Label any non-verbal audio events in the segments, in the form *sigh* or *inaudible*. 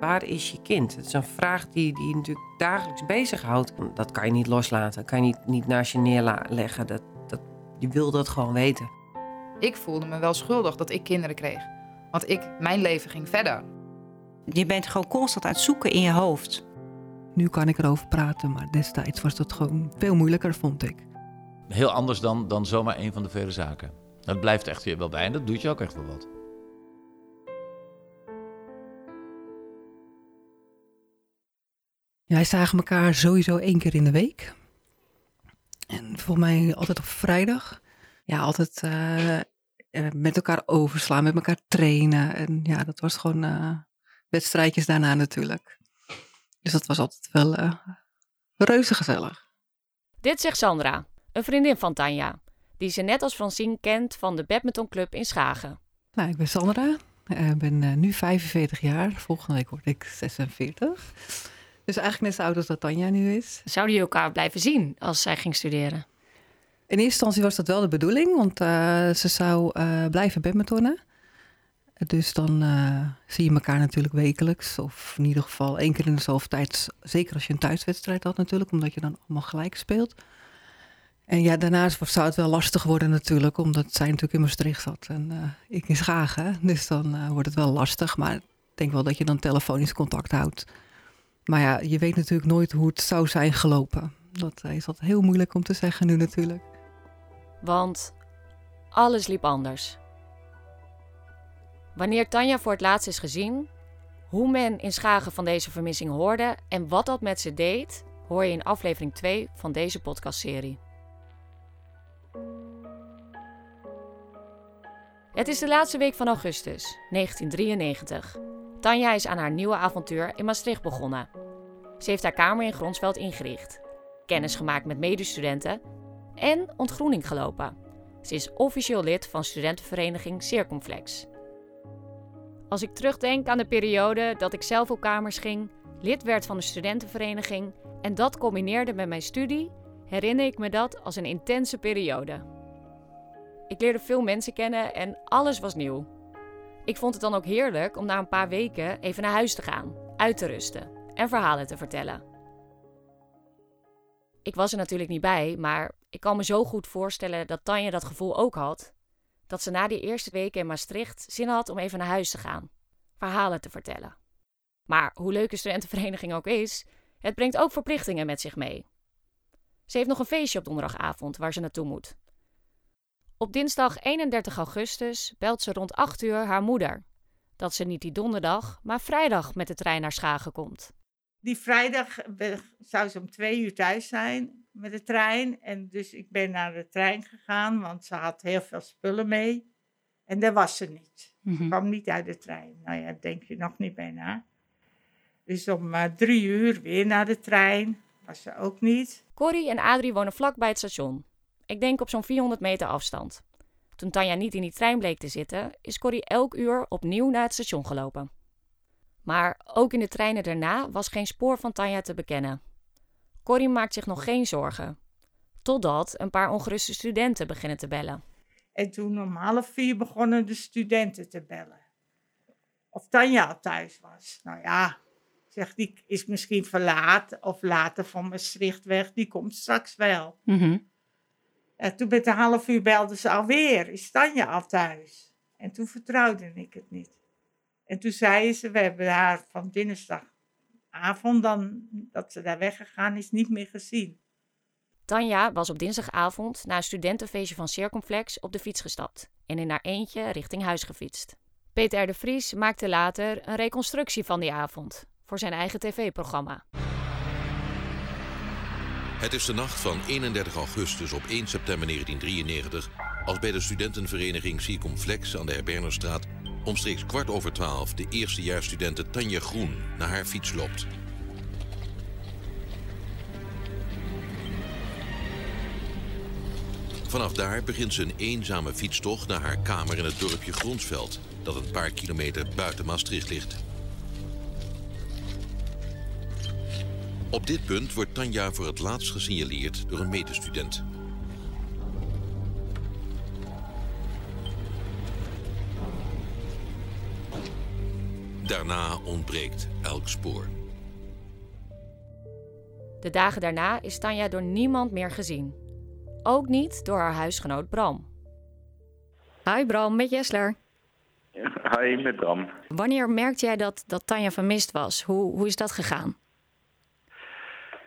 Waar is je kind? Het is een vraag die, die je natuurlijk dagelijks bezighoudt. Dat kan je niet loslaten. Dat kan je niet, niet naast je neerleggen. Dat, dat, je wil dat gewoon weten. Ik voelde me wel schuldig dat ik kinderen kreeg. Want ik, mijn leven ging verder. Je bent gewoon constant aan het zoeken in je hoofd. Nu kan ik erover praten, maar destijds was dat gewoon veel moeilijker, vond ik. Heel anders dan, dan zomaar een van de vele zaken. Dat blijft echt weer wel bij en dat doet je ook echt wel wat. Wij zagen elkaar sowieso één keer in de week. En volgens mij altijd op vrijdag. Ja, altijd eh, eh, met elkaar overslaan, met elkaar trainen. En ja, dat was gewoon uh, wedstrijdjes daarna natuurlijk. Dus dat was altijd wel uh, reuze gezellig. Dit zegt Sandra, een vriendin van Tanja, die ze net als Francine kent van de badmintonclub in Schagen. Nou, ik ben Sandra. Ik ben nu 45 jaar. Volgende week word ik 46. Dus eigenlijk net zo oud als dat Tanja nu is. Zouden jullie elkaar blijven zien als zij ging studeren? In eerste instantie was dat wel de bedoeling, want uh, ze zou uh, blijven badmintonnen. Dus dan uh, zie je elkaar natuurlijk wekelijks. Of in ieder geval één keer in de zoveel tijd. Zeker als je een thuiswedstrijd had natuurlijk, omdat je dan allemaal gelijk speelt. En ja, daarnaast zou het wel lastig worden natuurlijk, omdat zij natuurlijk in Maastricht zat en ik in Schagen. Dus dan wordt het wel lastig, maar ik denk wel dat je dan telefonisch contact houdt. Maar ja, je weet natuurlijk nooit hoe het zou zijn gelopen. Dat is altijd heel moeilijk om te zeggen nu natuurlijk. Want alles liep anders. Wanneer Tanja voor het laatst is gezien, hoe men in Schagen van deze vermissing hoorde en wat dat met ze deed, hoor je in aflevering 2 van deze podcastserie. Het is de laatste week van augustus 1993. Tanja is aan haar nieuwe avontuur in Maastricht begonnen. Ze heeft haar kamer in Gronsveld ingericht, kennis gemaakt met medestudenten en ontgroening gelopen. Ze is officieel lid van studentenvereniging Circumflex. Als ik terugdenk aan de periode dat ik zelf op kamers ging, lid werd van de studentenvereniging en dat combineerde met mijn studie, herinner ik me dat als een intense periode. Ik leerde veel mensen kennen en alles was nieuw. Ik vond het dan ook heerlijk om na een paar weken even naar huis te gaan, uit te rusten en verhalen te vertellen. Ik was er natuurlijk niet bij, maar ik kan me zo goed voorstellen dat Tanja dat gevoel ook had. Dat ze na die eerste weken in Maastricht zin had om even naar huis te gaan, verhalen te vertellen. Maar hoe leuk een studentenvereniging ook is, het brengt ook verplichtingen met zich mee. Ze heeft nog een feestje op donderdagavond waar ze naartoe moet. Op dinsdag 31 augustus belt ze rond 8 uur haar moeder dat ze niet die donderdag, maar vrijdag met de trein naar Schagen komt. Die vrijdag zou ze om twee uur thuis zijn met de trein. En dus ik ben naar de trein gegaan, want ze had heel veel spullen mee. En daar was ze niet. Ze mm kwam niet uit de trein. Nou ja, denk je nog niet bij na. Dus om uh, drie uur weer naar de trein. Was ze ook niet. Corrie en Adrie wonen vlak bij het station. Ik denk op zo'n 400 meter afstand. Toen Tanja niet in die trein bleek te zitten, is Corrie elk uur opnieuw naar het station gelopen. Maar ook in de treinen daarna was geen spoor van Tanja te bekennen. Corrie maakt zich nog geen zorgen. Totdat een paar ongeruste studenten beginnen te bellen. En toen om half vier begonnen de studenten te bellen. Of Tanja al thuis was. Nou ja, zeg, die is misschien verlaat of later van Maastricht weg. Die komt straks wel. Mm en toen met een half uur belden ze alweer, is Tanja al thuis? En toen vertrouwde ik het niet. En toen zeiden ze, we hebben haar van dinsdagavond dan, dat ze daar weggegaan is, niet meer gezien. Tanja was op dinsdagavond na een studentenfeestje van Circumflex op de fiets gestapt en in haar eentje richting huis gefietst. Peter de Vries maakte later een reconstructie van die avond voor zijn eigen tv-programma. Het is de nacht van 31 augustus op 1 september 1993 als bij de studentenvereniging Circumflex aan de Herbernerstraat omstreeks kwart over twaalf de eerstejaarsstudente Tanja Groen naar haar fiets loopt. Vanaf daar begint ze een eenzame fietstocht naar haar kamer in het dorpje Gronsveld, dat een paar kilometer buiten Maastricht ligt. Op dit punt wordt Tanja voor het laatst gesignaleerd door een medestudent. daarna ontbreekt elk spoor. De dagen daarna is Tanja door niemand meer gezien. Ook niet door haar huisgenoot Bram. Hi Bram, met Jessler. Hi, met Bram. Wanneer merkte jij dat, dat Tanja vermist was? Hoe, hoe is dat gegaan?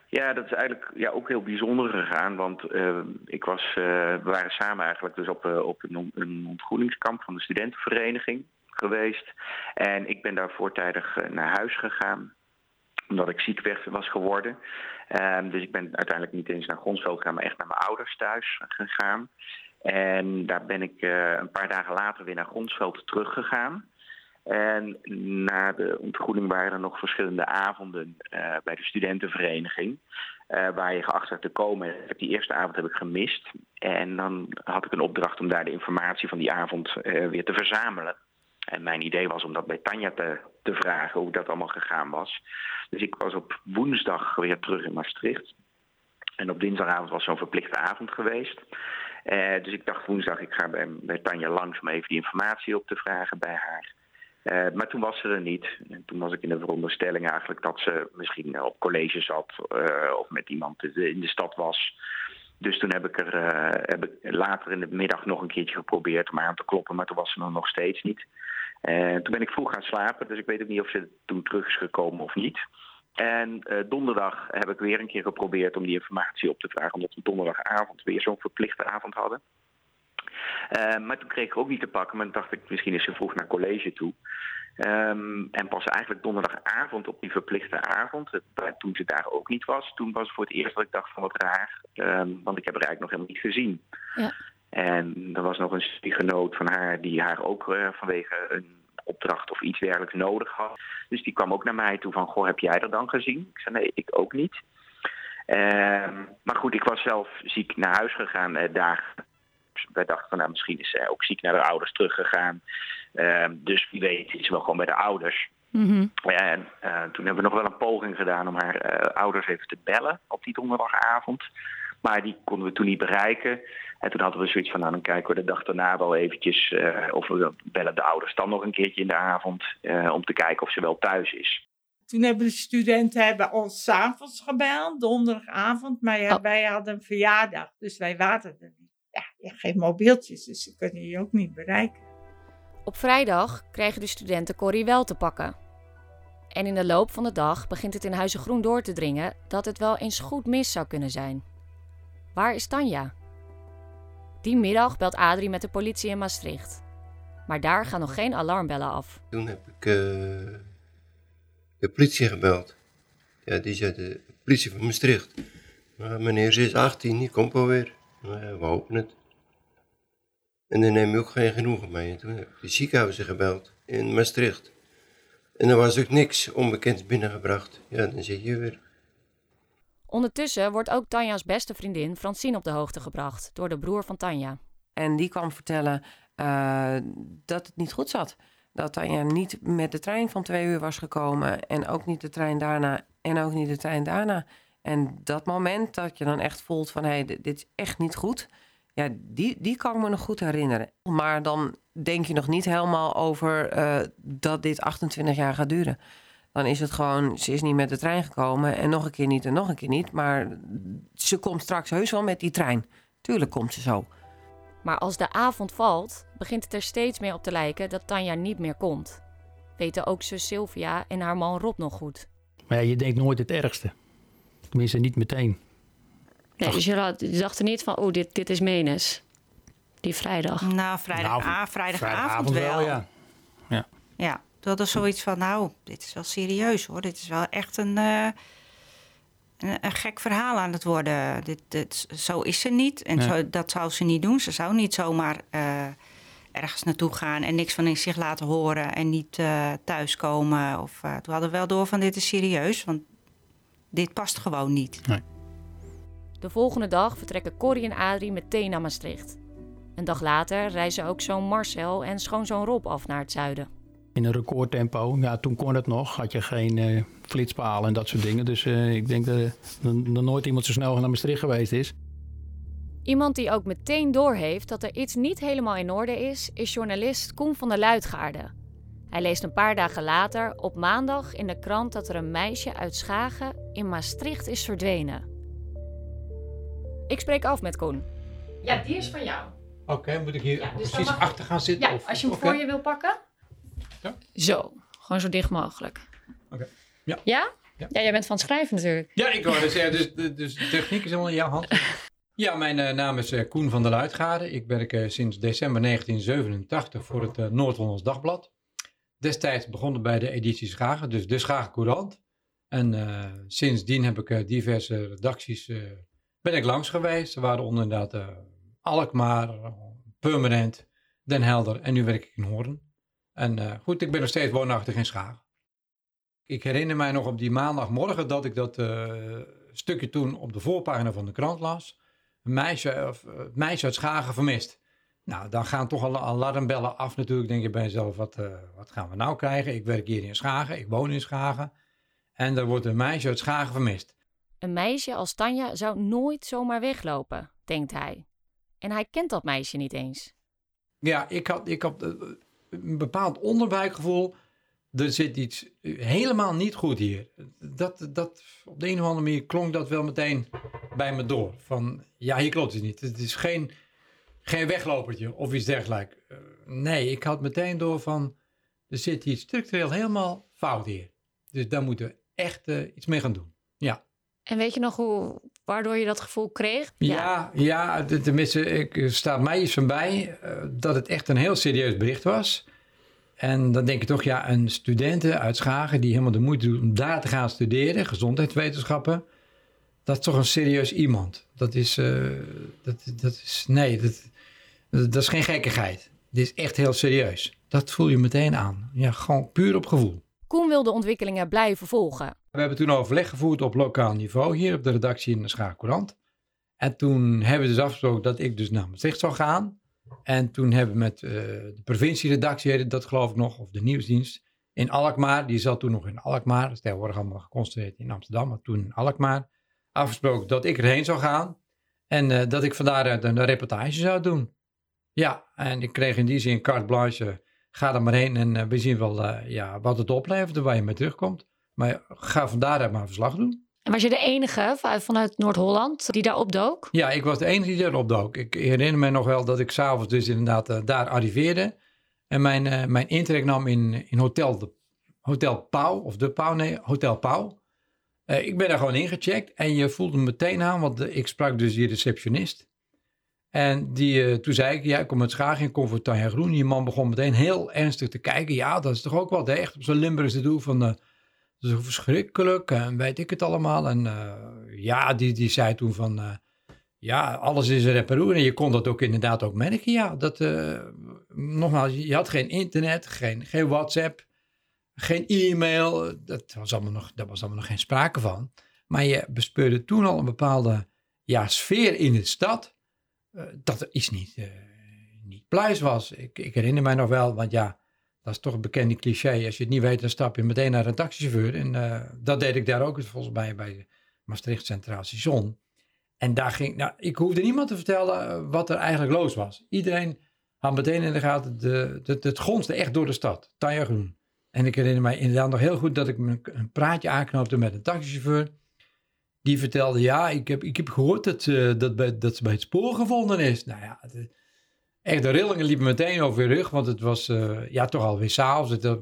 Ja, dat is eigenlijk ja, ook heel bijzonder gegaan. Want uh, ik was, uh, we waren samen eigenlijk dus op, uh, op een, een ontgroeningskamp van de studentenvereniging geweest. En ik ben daar voortijdig naar huis gegaan. Omdat ik ziek werd, was geworden. Um, dus ik ben uiteindelijk niet eens naar Gronsveld gegaan, maar echt naar mijn ouders thuis gegaan. En daar ben ik een paar dagen later weer naar Gronsveld teruggegaan. En na de ontgroening waren er nog verschillende avonden uh, bij de studentenvereniging. Uh, waar je geacht werd te komen. Die eerste avond heb ik gemist. En dan had ik een opdracht om daar de informatie van die avond uh, weer te verzamelen. En mijn idee was om dat bij Tanja te, te vragen, hoe dat allemaal gegaan was. Dus ik was op woensdag weer terug in Maastricht. En op dinsdagavond was zo'n verplichte avond geweest. dus ik dacht woensdag, ik ga bij, bij Tanja langs om even die informatie op te vragen bij haar. Uh, maar toen was ze er niet. En toen was ik in de veronderstelling eigenlijk dat ze misschien op college zat uh, of met iemand in de stad was. Dus toen heb ik er uh, heb ik later in de middag nog een keertje geprobeerd om aan te kloppen, maar toen was ze er nog steeds niet. En toen ben ik vroeg gaan slapen, dus ik weet ook niet of ze toen terug is gekomen of niet. En donderdag heb ik weer een keer geprobeerd om die informatie op te vragen, omdat we donderdagavond weer zo'n verplichte avond hadden. Uh, maar toen kreeg ik ook niet te pakken, maar toen dacht ik, misschien is ze vroeg naar college toe. Um, en pas eigenlijk donderdagavond op die verplichte avond, toen ze daar ook niet was, toen was het voor het eerst dat ik dacht van wat raar, um, want ik heb haar eigenlijk nog helemaal niet gezien. Ja. En er was nog een studiegenoot van haar die haar ook uh, vanwege een opdracht of iets dergelijks nodig had. Dus die kwam ook naar mij toe van, goh, heb jij er dan gezien? Ik zei, nee, ik ook niet. Um, maar goed, ik was zelf ziek naar huis gegaan uh, dagen wij dachten van nou, misschien is zij ook ziek naar haar ouders teruggegaan. Uh, dus wie weet is ze wel gewoon bij de ouders. Mm-hmm. En uh, toen hebben we nog wel een poging gedaan om haar uh, ouders even te bellen op die donderdagavond. Maar die konden we toen niet bereiken. En toen hadden we zoiets van, nou dan kijken we de dag daarna wel eventjes... Uh, of we bellen de ouders dan nog een keertje in de avond... om te kijken of ze wel thuis is. Toen hebben de studenten hebben ons s'avonds gebeld, donderdagavond. Maar ja, oh. wij hadden een verjaardag, dus wij waren er ja, geen mobieltjes, dus ze kunnen je ook niet bereiken. Op vrijdag krijgen de studenten Corrie wel te pakken. En in de loop van de dag begint het in Huizen Groen door te dringen dat het wel eens goed mis zou kunnen zijn. Waar is Tanja? Die middag belt Adrie met de politie in Maastricht. Maar daar gaan nog geen alarmbellen af. Toen heb ik uh, de politie gebeld. Ja, die zei de politie van Maastricht. Maar meneer, ze is 18, die komt alweer. Nou ja, we hopen het. En dan neem je ook geen genoegen mee. En toen heb ik de ziekenhuizen gebeld in Maastricht. En er was ook niks onbekends binnengebracht. Ja, dan zit je weer. Ondertussen wordt ook Tanja's beste vriendin Francine op de hoogte gebracht door de broer van Tanja. En die kwam vertellen uh, dat het niet goed zat. Dat Tanja niet met de trein van twee uur was gekomen. En ook niet de trein daarna. En ook niet de trein daarna. En dat moment dat je dan echt voelt van... hé, hey, dit is echt niet goed... Ja, die, die kan ik me nog goed herinneren. Maar dan denk je nog niet helemaal over uh, dat dit 28 jaar gaat duren. Dan is het gewoon, ze is niet met de trein gekomen en nog een keer niet en nog een keer niet. Maar ze komt straks heus wel met die trein. Tuurlijk komt ze zo. Maar als de avond valt, begint het er steeds meer op te lijken dat Tanja niet meer komt. Weten ook zus Sylvia en haar man Rob nog goed. Maar ja, je denkt nooit het ergste. Tenminste, niet meteen. Nee, dus je, had, je dacht er niet van, oh, dit, dit is Menes. Die vrijdag. Nou, vrijdag, nou, ah, vrijdagavond, wel. wel. ja. ja. Ja, dat is zoiets van, nou, dit is wel serieus hoor. Dit is wel echt een, uh, een, een, gek verhaal aan het worden. Dit, dit, zo is ze niet. En ja. zo, dat zou ze niet doen. Ze zou niet zomaar uh, ergens naartoe gaan en niks van zich laten horen en niet uh, thuiskomen. Of, uh, toen hadden we wel door van dit is serieus, want dit past gewoon niet. Nee. De volgende dag vertrekken Corrie en Adrie meteen naar Maastricht. Een dag later reizen ook zoon Marcel en schoonzoon Rob af naar het zuiden. In een recordtempo. Ja, toen kon het nog. Had je geen uh, flitspalen en dat soort dingen. Dus uh, ik denk dat er nooit iemand zo snel naar Maastricht geweest is. Iemand die ook meteen doorheeft dat er iets niet helemaal in orde is, is journalist Koen van der Luitgaarde. Hij leest een paar dagen later op maandag in de krant dat er een meisje uit Schagen in Maastricht is verdwenen. Ik spreek af met Koen. Ja, die is van jou. Oké, moet ik hier Ja, dus precies mag- achter gaan zitten? Ja, of- als je hem voor je wil pakken. Ja. Zo, gewoon zo dicht mogelijk. Oké. Ja. Ja? Ja, jij bent van het schrijven natuurlijk. Ja, ik wou dus dus, de- dus de techniek is helemaal in jouw hand. *laughs* Ja, mijn eh, naam is eh, Koen van der Luitgade. Ik werk eh, sinds december 1987 voor het Noord-Hollands Dagblad. Destijds begonnen bij de editie Schagen, dus de Schagen Courant. En eh, sindsdien heb ik eh, diverse redacties, eh, ben ik langs geweest. Ze waren onder inderdaad Alkmaar, Purmerend, Den Helder en nu werk ik in Hoorn. En goed, ik ben nog steeds woonachtig in Schagen. Ik herinner mij nog op die maandagmorgen dat ik dat stukje toen op de voorpagina van de krant las. Een meisje, of, meisje uit Schagen vermist. Nou, dan gaan toch alle alarmbellen af natuurlijk. Denk je bij jezelf, wat, wat gaan we nou krijgen? Ik werk hier in Schagen, ik woon in Schagen. En er wordt een meisje uit Schagen vermist. Een meisje als Tanja zou nooit zomaar weglopen, denkt hij. En hij kent dat meisje niet eens. Ja, ik had, ik had eh, een bepaald onderbuikgevoel. Er zit iets helemaal niet goed hier. Dat, dat, op de een of andere manier klonk dat wel meteen bij me door. Van, ja, hier klopt het niet. Het is geen, geen weglopertje of iets dergelijks. Eh, nee, ik had meteen door van, er zit iets structureel helemaal fout hier. Dus daar moeten we echt eh, iets mee gaan doen. Ja. En weet je nog hoe, waardoor je dat gevoel kreeg? Ja, ja, tenminste, ik, er staat mij iets van bij eh, dat het echt een heel serieus bericht was. En dan denk je toch, ja, een studenten uit Schagen die helemaal de moeite doet om daar te gaan studeren, gezondheidswetenschappen, dat is toch een serieus iemand. Dat is, eh, dat, dat is nee, dat, dat is geen gekkigheid. Dit is echt heel serieus. Dat voel je meteen aan. Ja, gewoon puur op gevoel. Koen wil de ontwikkelingen blijven volgen. We hebben toen overleg gevoerd op lokaal niveau hier op de redactie in de Schaag Courant. En toen hebben we dus afgesproken dat ik dus naar Maastricht zou gaan. En toen hebben we met eh, de provincieredactie, dat geloof ik nog, of de nieuwsdienst, in Alkmaar. Die zat toen nog in Alkmaar. Dat is tegenwoordig allemaal geconcentreerd in Amsterdam, maar toen in Alkmaar. Afgesproken dat ik erheen zou gaan. En eh, dat ik van daaruit een reportage zou doen. Ja, en ik kreeg in die zin carte blanche. Ga er maar heen en eh, we zien wel eh, ja, wat het oplevert en waar je mee terugkomt. Maar ga van daaruit maar verslag doen. En was je de enige va- vanuit Noord-Holland die daar opdook? Ja, ik was de enige die erop dook. Ik herinner me nog wel dat ik s'avonds dus inderdaad eh, daar arriveerde. En mijn, eh, mijn intrek nam in, in Hotel, de, Hotel Pauw, of de Pauw, nee, Hotel Pauw. Ik ben daar gewoon ingecheckt en je voelde me meteen aan, want ik sprak dus die receptionist. En die, eh, toen zei ik, ja, ik kom uit Schagen, ik kom voor Tanja Groen. Die man begon meteen heel ernstig te kijken. Ja, dat is toch ook hè? echt op zo'n Limburgse doel van... eh, dat is verschrikkelijk en weet ik het allemaal. En eh, ja, die, die zei toen van... ja, alles is er en je kon dat ook inderdaad ook merken. Ja, dat, nogmaals, je had geen internet, geen, geen WhatsApp, geen e-mail. Dat was, allemaal nog, daar was allemaal nog geen sprake van. Maar je bespeurde toen al een bepaalde ja, sfeer in de stad. Eh, dat iets niet, eh, niet pluis was. Ik, ik herinner mij nog wel, want ja, dat is toch een bekende cliché. Als je het niet weet, dan stap je meteen naar een taxichauffeur. En eh, dat deed ik daar ook volgens mij bij Maastricht Centraal Station. En daar ging, nou, ik hoefde niemand te vertellen wat er eigenlijk los was. Iedereen had meteen in de gaten, de, de, het gonste echt door de stad, Tanja Groen. En ik herinner mij inderdaad nog heel goed dat ik een praatje aanknoopte met een taxichauffeur. Die vertelde, ja, ik heb, ik heb gehoord dat, eh, dat, bij, dat ze bij het spoor gevonden is. Nou ja, de, echt de rillingen liepen meteen over je rug, want het was eh, ja, toch alweer s'avonds. Eh,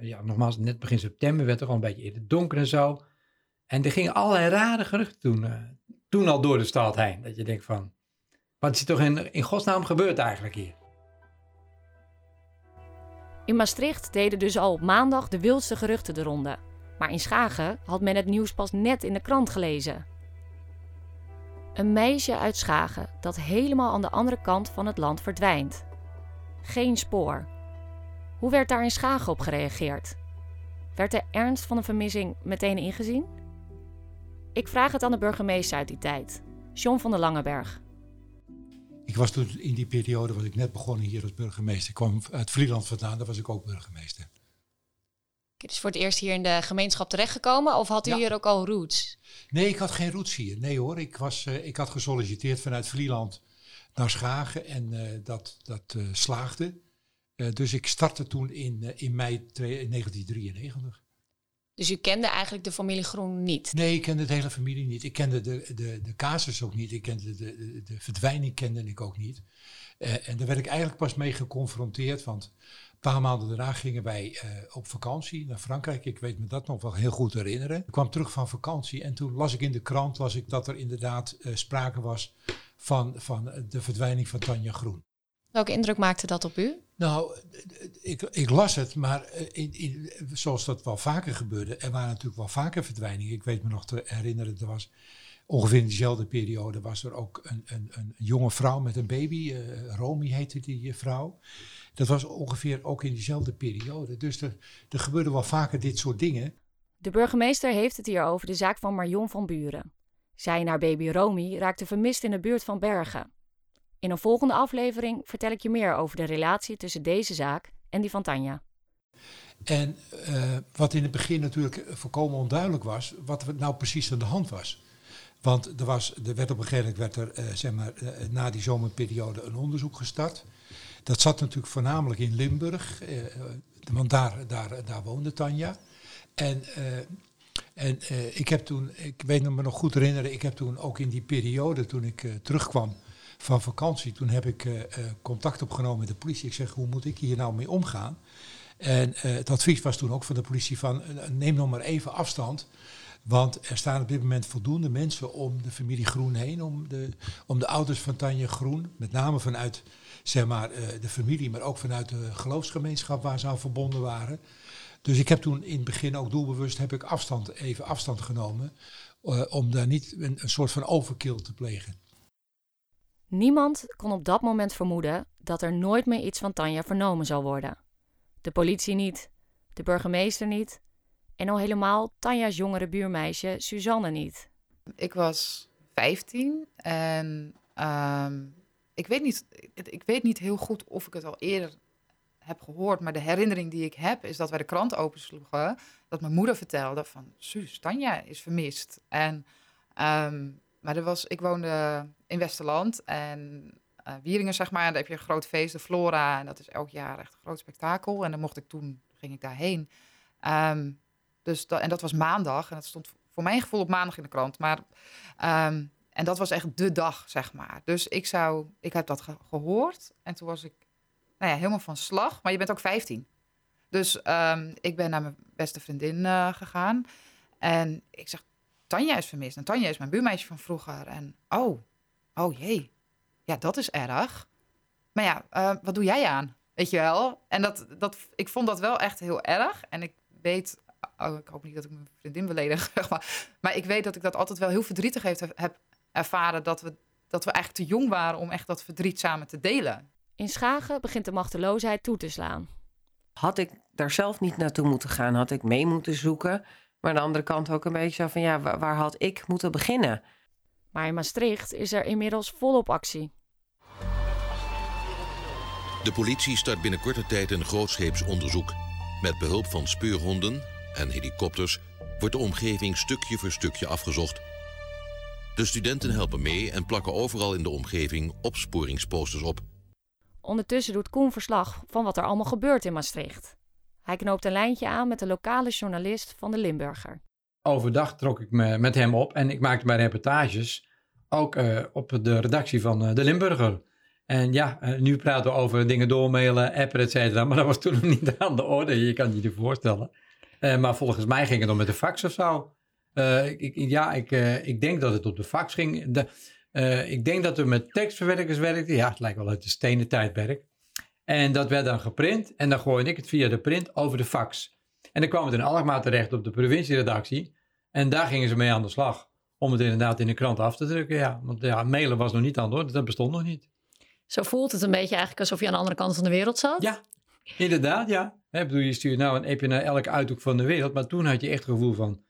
ja, nogmaals, net begin september werd het al een beetje eerder donker en zo. En er gingen allerlei rare geruchten toen, toen al door de stad heen. Dat je denkt van, wat is er toch in, in godsnaam gebeurd eigenlijk hier? In Maastricht deden dus al op maandag de wildste geruchten de ronde. Maar in Schagen had men het nieuws pas net in de krant gelezen. Een meisje uit Schagen dat helemaal aan de andere kant van het land verdwijnt. Geen spoor. Hoe werd daar in Schagen op gereageerd? Werd de ernst van de vermissing meteen ingezien? Ik vraag het aan de burgemeester uit die tijd, John van der Langeberg. Ik was toen in die periode, was ik net begonnen hier als burgemeester. Ik kwam uit Vlieland vandaan, daar was ik ook burgemeester. Dus voor het eerst hier in de gemeenschap terechtgekomen of had u Ja. hier ook al roots? Nee, ik had geen roots hier. Nee hoor, ik, was, eh, ik had gesolliciteerd vanuit Vlieland naar Schagen en eh, dat, dat eh, slaagde. Dus ik startte toen in, in mei twee- 1993. Dus u kende eigenlijk de familie Groen niet? Nee, ik kende de hele familie niet. Ik kende de, de, de casus ook niet. Ik kende de, de, de verdwijning kende ik ook niet. En daar werd ik eigenlijk pas mee geconfronteerd. Want paar maanden daarna gingen wij eh, op vakantie naar Frankrijk. Ik weet me dat nog wel heel goed herinneren. Ik kwam terug van vakantie en toen las ik in de krant las ik dat er inderdaad eh, sprake was van, van de verdwijning van Tanja Groen. Welke indruk maakte dat op u? Nou, ik, ik las het, maar eh, in, in, zoals dat wel vaker gebeurde, er waren natuurlijk wel vaker verdwijningen. Ik weet me nog te herinneren, er was ongeveer in diezelfde periode was er ook een, een, een jonge vrouw met een baby, uh, Romy heette die vrouw. Dat was ongeveer ook in diezelfde periode. Dus er, er gebeurde wel vaker dit soort dingen. De burgemeester heeft het hier over de zaak van Marion van Buren. Zij en haar baby Romy raakte vermist in de buurt van Bergen. In een volgende aflevering vertel ik je meer over de relatie tussen deze zaak en die van Tanja. En uh, wat in het begin natuurlijk volkomen onduidelijk was, wat er nou precies aan de hand was. Want er, was, er werd op een gegeven moment werd er, uh, zeg maar, uh, na die zomerperiode een onderzoek gestart. Dat zat natuurlijk voornamelijk in Limburg, want daar, daar, daar woonde Tanja. En, en ik heb toen, ik weet me nog goed herinneren, ik heb toen ook in die periode, toen ik terugkwam van vakantie, toen heb ik uh, contact opgenomen met de politie. Ik zeg, hoe moet ik hier nou mee omgaan? En uh, het advies was toen ook van de politie van, neem nog maar even afstand. Want er staan op dit moment voldoende mensen om de familie Groen heen, om de, om de ouders van Tanja Groen, met name vanuit zeg maar, de familie, maar ook vanuit de geloofsgemeenschap waar ze aan verbonden waren. Dus ik heb toen in het begin ook doelbewust heb ik afstand, even afstand genomen, om daar niet een soort van overkill te plegen. Niemand kon op dat moment vermoeden dat er nooit meer iets van Tanja vernomen zou worden. De politie niet, de burgemeester niet en al helemaal Tanja's jongere buurmeisje Suzanne niet. Ik was 15 en um, ik, weet niet, ik weet niet heel goed of ik het al eerder heb gehoord, maar de herinnering die ik heb is dat wij de krant opensloegen, dat mijn moeder vertelde van Suus, Tanja is vermist. En um, maar er was, ik woonde in Westerland en uh, Wieringen, zeg maar. Daar heb je een groot feest, de Flora. En dat is elk jaar echt een groot spektakel. En dan mocht ik toen, ging ik daarheen. Um, dus dat, en dat was maandag. En dat stond voor mijn gevoel op maandag in de krant. Maar, um, en dat was echt de dag, zeg maar. Dus ik zou, ik heb dat ge gehoord. En toen was ik nou ja, helemaal van slag. Maar je bent ook 15. Dus um, ik ben naar mijn beste vriendin uh, gegaan. En ik zeg, Tanja is vermist. En Tanja is mijn buurmeisje van vroeger. En oh, oh jee, ja, dat is erg. Maar ja, uh, wat doe jij aan? Weet je wel? En dat, dat, ik vond dat wel echt heel erg. En ik weet, oh, ik hoop niet dat ik mijn vriendin beledig, *laughs* zeg maar. Maar ik weet dat ik dat altijd wel heel verdrietig heeft, heb ervaren. Dat we, dat we eigenlijk te jong waren om echt dat verdriet samen te delen. In Schagen begint de machteloosheid toe te slaan. Had ik daar zelf niet naartoe moeten gaan, had ik mee moeten zoeken. Maar aan de andere kant ook een beetje zo van ja, waar, waar had ik moeten beginnen? Maar in Maastricht is er inmiddels volop actie. De politie start binnen korte tijd een grootscheeps onderzoek. Met behulp van speurhonden en helikopters wordt de omgeving stukje voor stukje afgezocht. De studenten helpen mee en plakken overal in de omgeving opsporingsposters op. Ondertussen doet Koen verslag van wat er allemaal gebeurt in Maastricht. Hij knoopt een lijntje aan met de lokale journalist van de Limburger. Overdag trok ik me met hem op en ik maakte mijn reportages ook uh, op de redactie van uh, de Limburger. En ja, uh, nu praten we over dingen doormailen, appen, et cetera. Maar dat was toen nog niet aan de orde. Je kan je je voorstellen. maar volgens mij ging het dan met de fax of zo. Ik, ja, ik, ik denk dat het op de fax ging. De, ik denk dat we met tekstverwerkers werkten. Ja, het lijkt wel uit de stenen tijdperk. En dat werd dan geprint en dan gooide ik het via de print over de fax. En dan kwam het in Alkmaar terecht op de provincieredactie. En daar gingen ze mee aan de slag. Om het inderdaad in de krant af te drukken. Ja, want ja, mailen was nog niet aan de orde. Dat bestond nog niet. Zo voelt het een beetje eigenlijk alsof je aan de andere kant van de wereld zat. Ja, inderdaad, ja. Ik bedoel, je stuurt nou een appje naar elke uithoek van de wereld. Maar toen had je echt het gevoel van...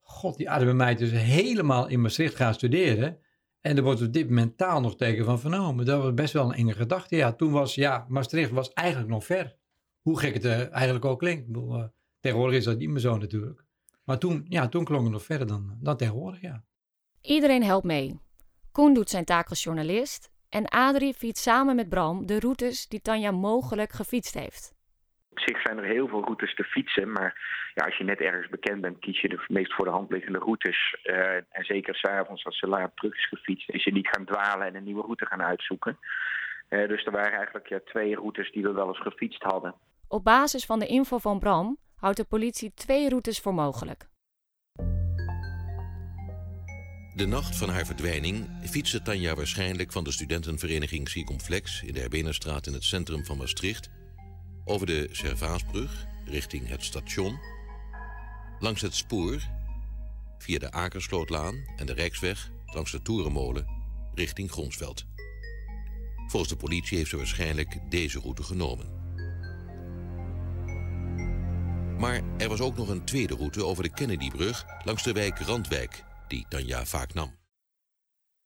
God, die arme meid is helemaal in Maastricht gaan studeren. En er wordt op dit mentaal nog teken van vernomen. Dat was best wel een enge gedachte. Ja, toen was, ja, Maastricht was eigenlijk nog ver. Hoe gek het uh, eigenlijk ook klinkt. Ik bedoel, uh, tegenwoordig is dat niet meer zo natuurlijk. Maar toen, ja, toen klonk het nog verder dan, dan tegenwoordig, ja. Iedereen helpt mee. Koen doet zijn taak als journalist En Adrie fietst samen met Bram de routes die Tanja mogelijk gefietst heeft. Op zich zijn er heel veel routes te fietsen, maar ja, als je net ergens bekend bent, kies je de meest voor de hand liggende routes. Uh, en zeker s'avonds als ze laat terug is gefietst, is je niet gaan dwalen en een nieuwe route gaan uitzoeken. Uh, dus er waren eigenlijk ja, twee routes die we wel eens gefietst hadden. Op basis van de info van Bram houdt de politie twee routes voor mogelijk. De nacht van haar verdwijning fietste Tanja waarschijnlijk van de studentenvereniging Circumflex in de Herbenerstraat in het centrum van Maastricht over de Servaasbrug richting het station, langs het spoor, via de Akerslootlaan en de Rijksweg langs de Toerenmolen richting Gronsveld. Volgens de politie heeft ze waarschijnlijk deze route genomen. Maar er was ook nog een tweede route over de Kennedybrug langs de wijk Randwijk, die Tanja vaak nam.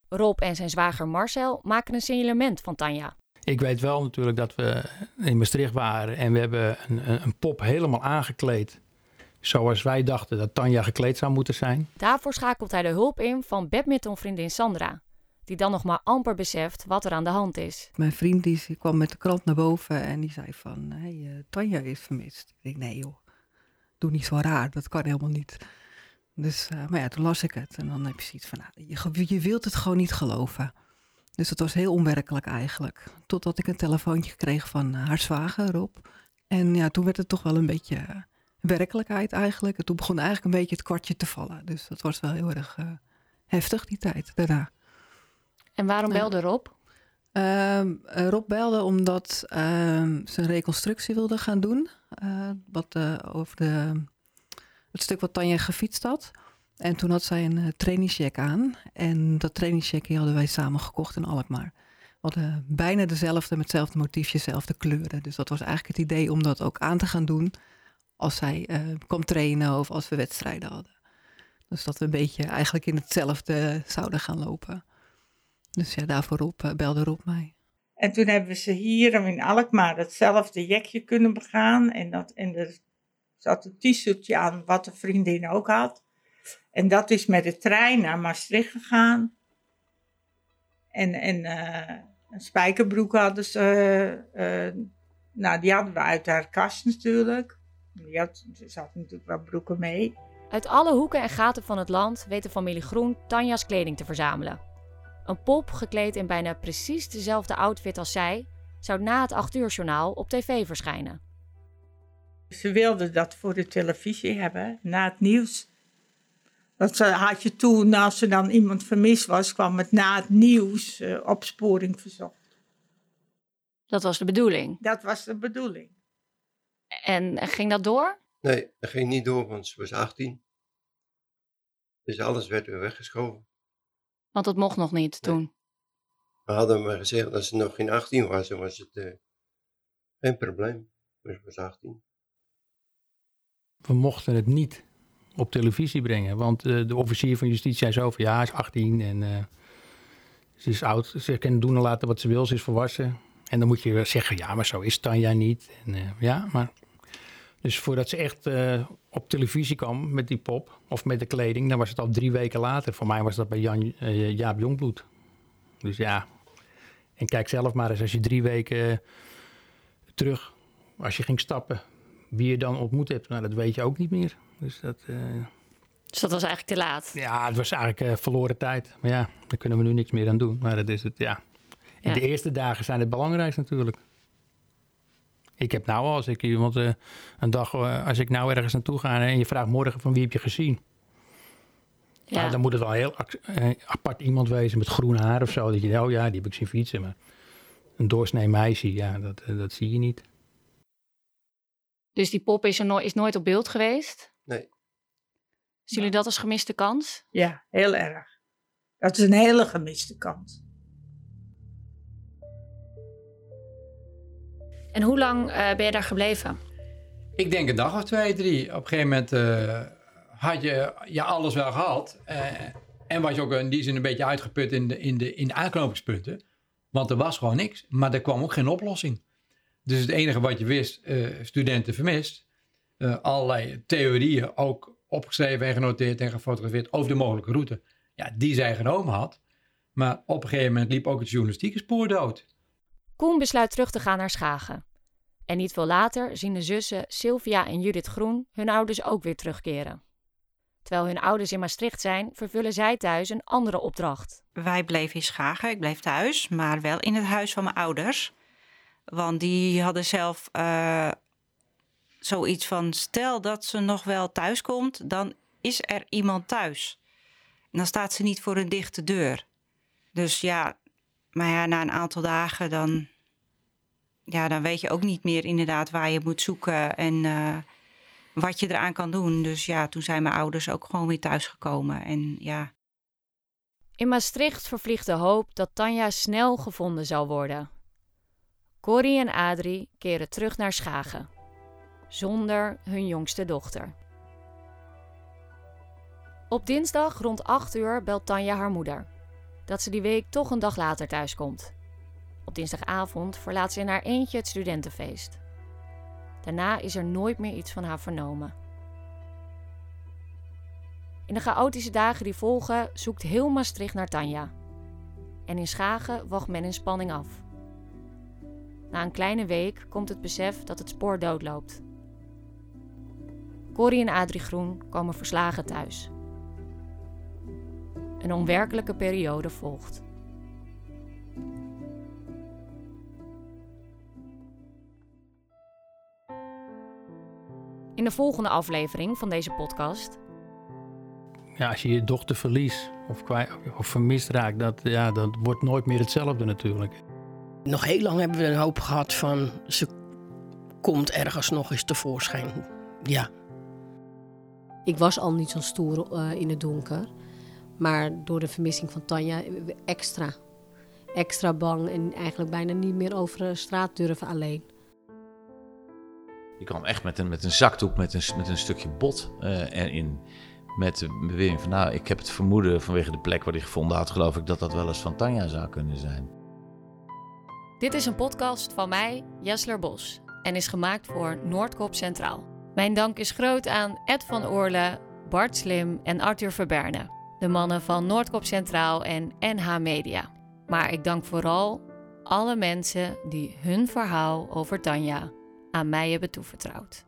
Rob en zijn zwager Marcel maken een signalement van Tanja. Ik weet wel natuurlijk dat we in Maastricht waren en we hebben een, een, een pop helemaal aangekleed. Zoals wij dachten dat Tanja gekleed zou moeten zijn. Daarvoor schakelt hij de hulp in van badmintonvriendin Sandra. Die dan nog maar amper beseft wat er aan de hand is. Mijn vriend die kwam met de krant naar boven en die zei van... Hey, uh, Tanja is vermist. Ik denk, nee joh, doe niet zo raar. Dat kan helemaal niet. Dus, uh, maar ja, toen las ik het. En dan heb je zoiets van, nou, je, je wilt het gewoon niet geloven. Dus het was heel onwerkelijk eigenlijk. Totdat ik een telefoontje kreeg van haar zwager Rob. En ja, toen werd het toch wel een beetje uh, werkelijkheid eigenlijk. En toen begon eigenlijk een beetje het kwartje te vallen. Dus dat was wel heel erg uh, heftig die tijd daarna. En waarom belde Rob? Uh, Rob belde omdat ehm, ze een reconstructie wilde gaan doen. wat over de, het stuk wat Tanja gefietst had. En toen had zij een uh, trainingsjack aan. En dat trainingsjackje hadden wij samen gekocht in Alkmaar. We hadden bijna dezelfde, met hetzelfde motiefje, dezelfde kleuren. Dus dat was eigenlijk het idee om dat ook aan te gaan doen als zij kwam trainen of als we wedstrijden hadden. Dus dat we een beetje eigenlijk in hetzelfde zouden gaan lopen. Dus ja, daarvoor Rob, uh, belde Rob mij. En toen hebben ze hier in Alkmaar hetzelfde jekje kunnen begaan. En, dat, en er zat een t-shirtje aan wat de vriendin ook had. En dat is met de trein naar Maastricht gegaan. En, en uh, een spijkerbroek hadden ze. Uh, nou, die hadden we uit haar kast natuurlijk. Die had, ze zat natuurlijk wel broeken mee. Uit alle hoeken en gaten van het land weet de familie Groen Tanja's kleding te verzamelen. Een pop gekleed in bijna precies dezelfde outfit als zij, zou na het 8 uur journaal op tv verschijnen. Ze wilden dat voor de televisie hebben, na het nieuws. Dat had je toen, als er dan iemand vermist was, kwam het na het nieuws uh, opsporing verzocht. Dat was de bedoeling? Dat was de bedoeling. En ging dat door? Nee, dat ging niet door, want ze was 18. Dus alles werd weer weggeschoven. Want dat mocht nog niet nee. toen? We hadden maar gezegd dat ze nog geen 18 was, dan was het uh, geen probleem. Maar ze was 18. We mochten het niet op televisie brengen. Want uh, de officier van justitie zei zo van ja, hij is 18 en uh, ze is oud. Ze kan doen en laten wat ze wil, ze is volwassen. En dan moet je zeggen, ja, maar zo is Tanja niet. En, uh, ja, maar... Dus voordat ze echt op televisie kwam met die pop of met de kleding, dan was het al drie weken later. Voor mij was dat bij Jan, Jaap Jongbloed. Dus ja, en kijk zelf maar eens als je drie weken terug, als je ging stappen, wie je dan ontmoet hebt, nou, dat weet je ook niet meer. Dus dat, dus dat was eigenlijk te laat? Ja, het was eigenlijk uh, verloren tijd. Maar ja, daar kunnen we nu niks meer aan doen. Maar dat is het, ja. Ja. de eerste dagen zijn het belangrijkst natuurlijk. Ik heb nou als ik iemand uh, een dag, als ik nou ergens naartoe ga en je vraagt morgen van wie heb je gezien? Ja. Nou, dan moet het wel heel apart iemand wezen met groen haar of zo. Dat je, oh ja, die heb ik zien fietsen. Maar een doorsnee meisje, ja, dat, dat zie je niet. Dus die pop is, er no is nooit op beeld geweest? Nee. Zien jullie dat als gemiste kans? Ja, heel erg. Dat is een hele gemiste kans. En hoe lang uh, ben je daar gebleven? Ik denk een dag of twee, drie. Op een gegeven moment uh, had je ja, alles wel gehad. Uh, en was je ook in die zin een beetje uitgeput in de, in, de, in aanknopingspunten. Want er was gewoon niks. Maar er kwam ook geen oplossing. Dus het enige wat je wist, studenten vermist. Allerlei theorieën ook opgeschreven en genoteerd en gefotografeerd over de mogelijke route. Ja, die zij genomen had. Maar op een gegeven moment liep ook het journalistieke spoor dood. Koen besluit terug te gaan naar Schagen. En niet veel later zien de zussen Sylvia en Judith Groen hun ouders ook weer terugkeren. Terwijl hun ouders in Maastricht zijn, vervullen zij thuis een andere opdracht. Wij bleven in Schagen, ik bleef thuis, maar wel in het huis van mijn ouders. Want die hadden zelf uh, zoiets van: stel dat ze nog wel thuis komt, dan is er iemand thuis. En dan staat ze niet voor een dichte deur. Dus ja, maar ja, na een aantal dagen dan, ja, dan weet je ook niet meer inderdaad waar je moet zoeken en uh, wat je eraan kan doen. Dus ja, toen zijn mijn ouders ook gewoon weer thuisgekomen. En ja. In Maastricht vervliegt de hoop dat Tanja snel gevonden zal worden. Corrie en Adrie keren terug naar Schagen, zonder hun jongste dochter. Op dinsdag rond 8 uur belt Tanja haar moeder dat ze die week toch een dag later thuiskomt. Op dinsdagavond verlaat ze in haar eentje het studentenfeest. Daarna is er nooit meer iets van haar vernomen. In de chaotische dagen die volgen zoekt heel Maastricht naar Tanja. En in Schagen wacht men in spanning af. Na een kleine week komt het besef dat het spoor doodloopt. Corrie en Adrie Groen komen verslagen thuis. Een onwerkelijke periode volgt. In de volgende aflevering van deze podcast. Ja, als je je dochter verliest of, of vermist raakt, dat, ja, dat wordt nooit meer hetzelfde natuurlijk. Nog heel lang hebben we een hoop gehad van ze komt ergens nog eens tevoorschijn. Ja. Ik was al niet zo stoer uh, in het donker. Maar door de vermissing van Tanja extra. Extra bang en eigenlijk bijna niet meer over straat durven alleen. Je kwam echt met een, met een zakdoek met een, met een stukje bot uh, erin. Met de bewering van, nou, ik heb het vermoeden vanwege de plek waar hij gevonden had, geloof ik dat dat wel eens van Tanja zou kunnen zijn. Dit is een podcast van mij, Jesler Bos, en is gemaakt voor Noordkop Centraal. Mijn dank is groot aan Ed van Oorle, Bart Slim en Arthur Verberne, de mannen van Noordkop Centraal en NH Media. Maar ik dank vooral alle mensen die hun verhaal over Tanja aan mij hebben toevertrouwd.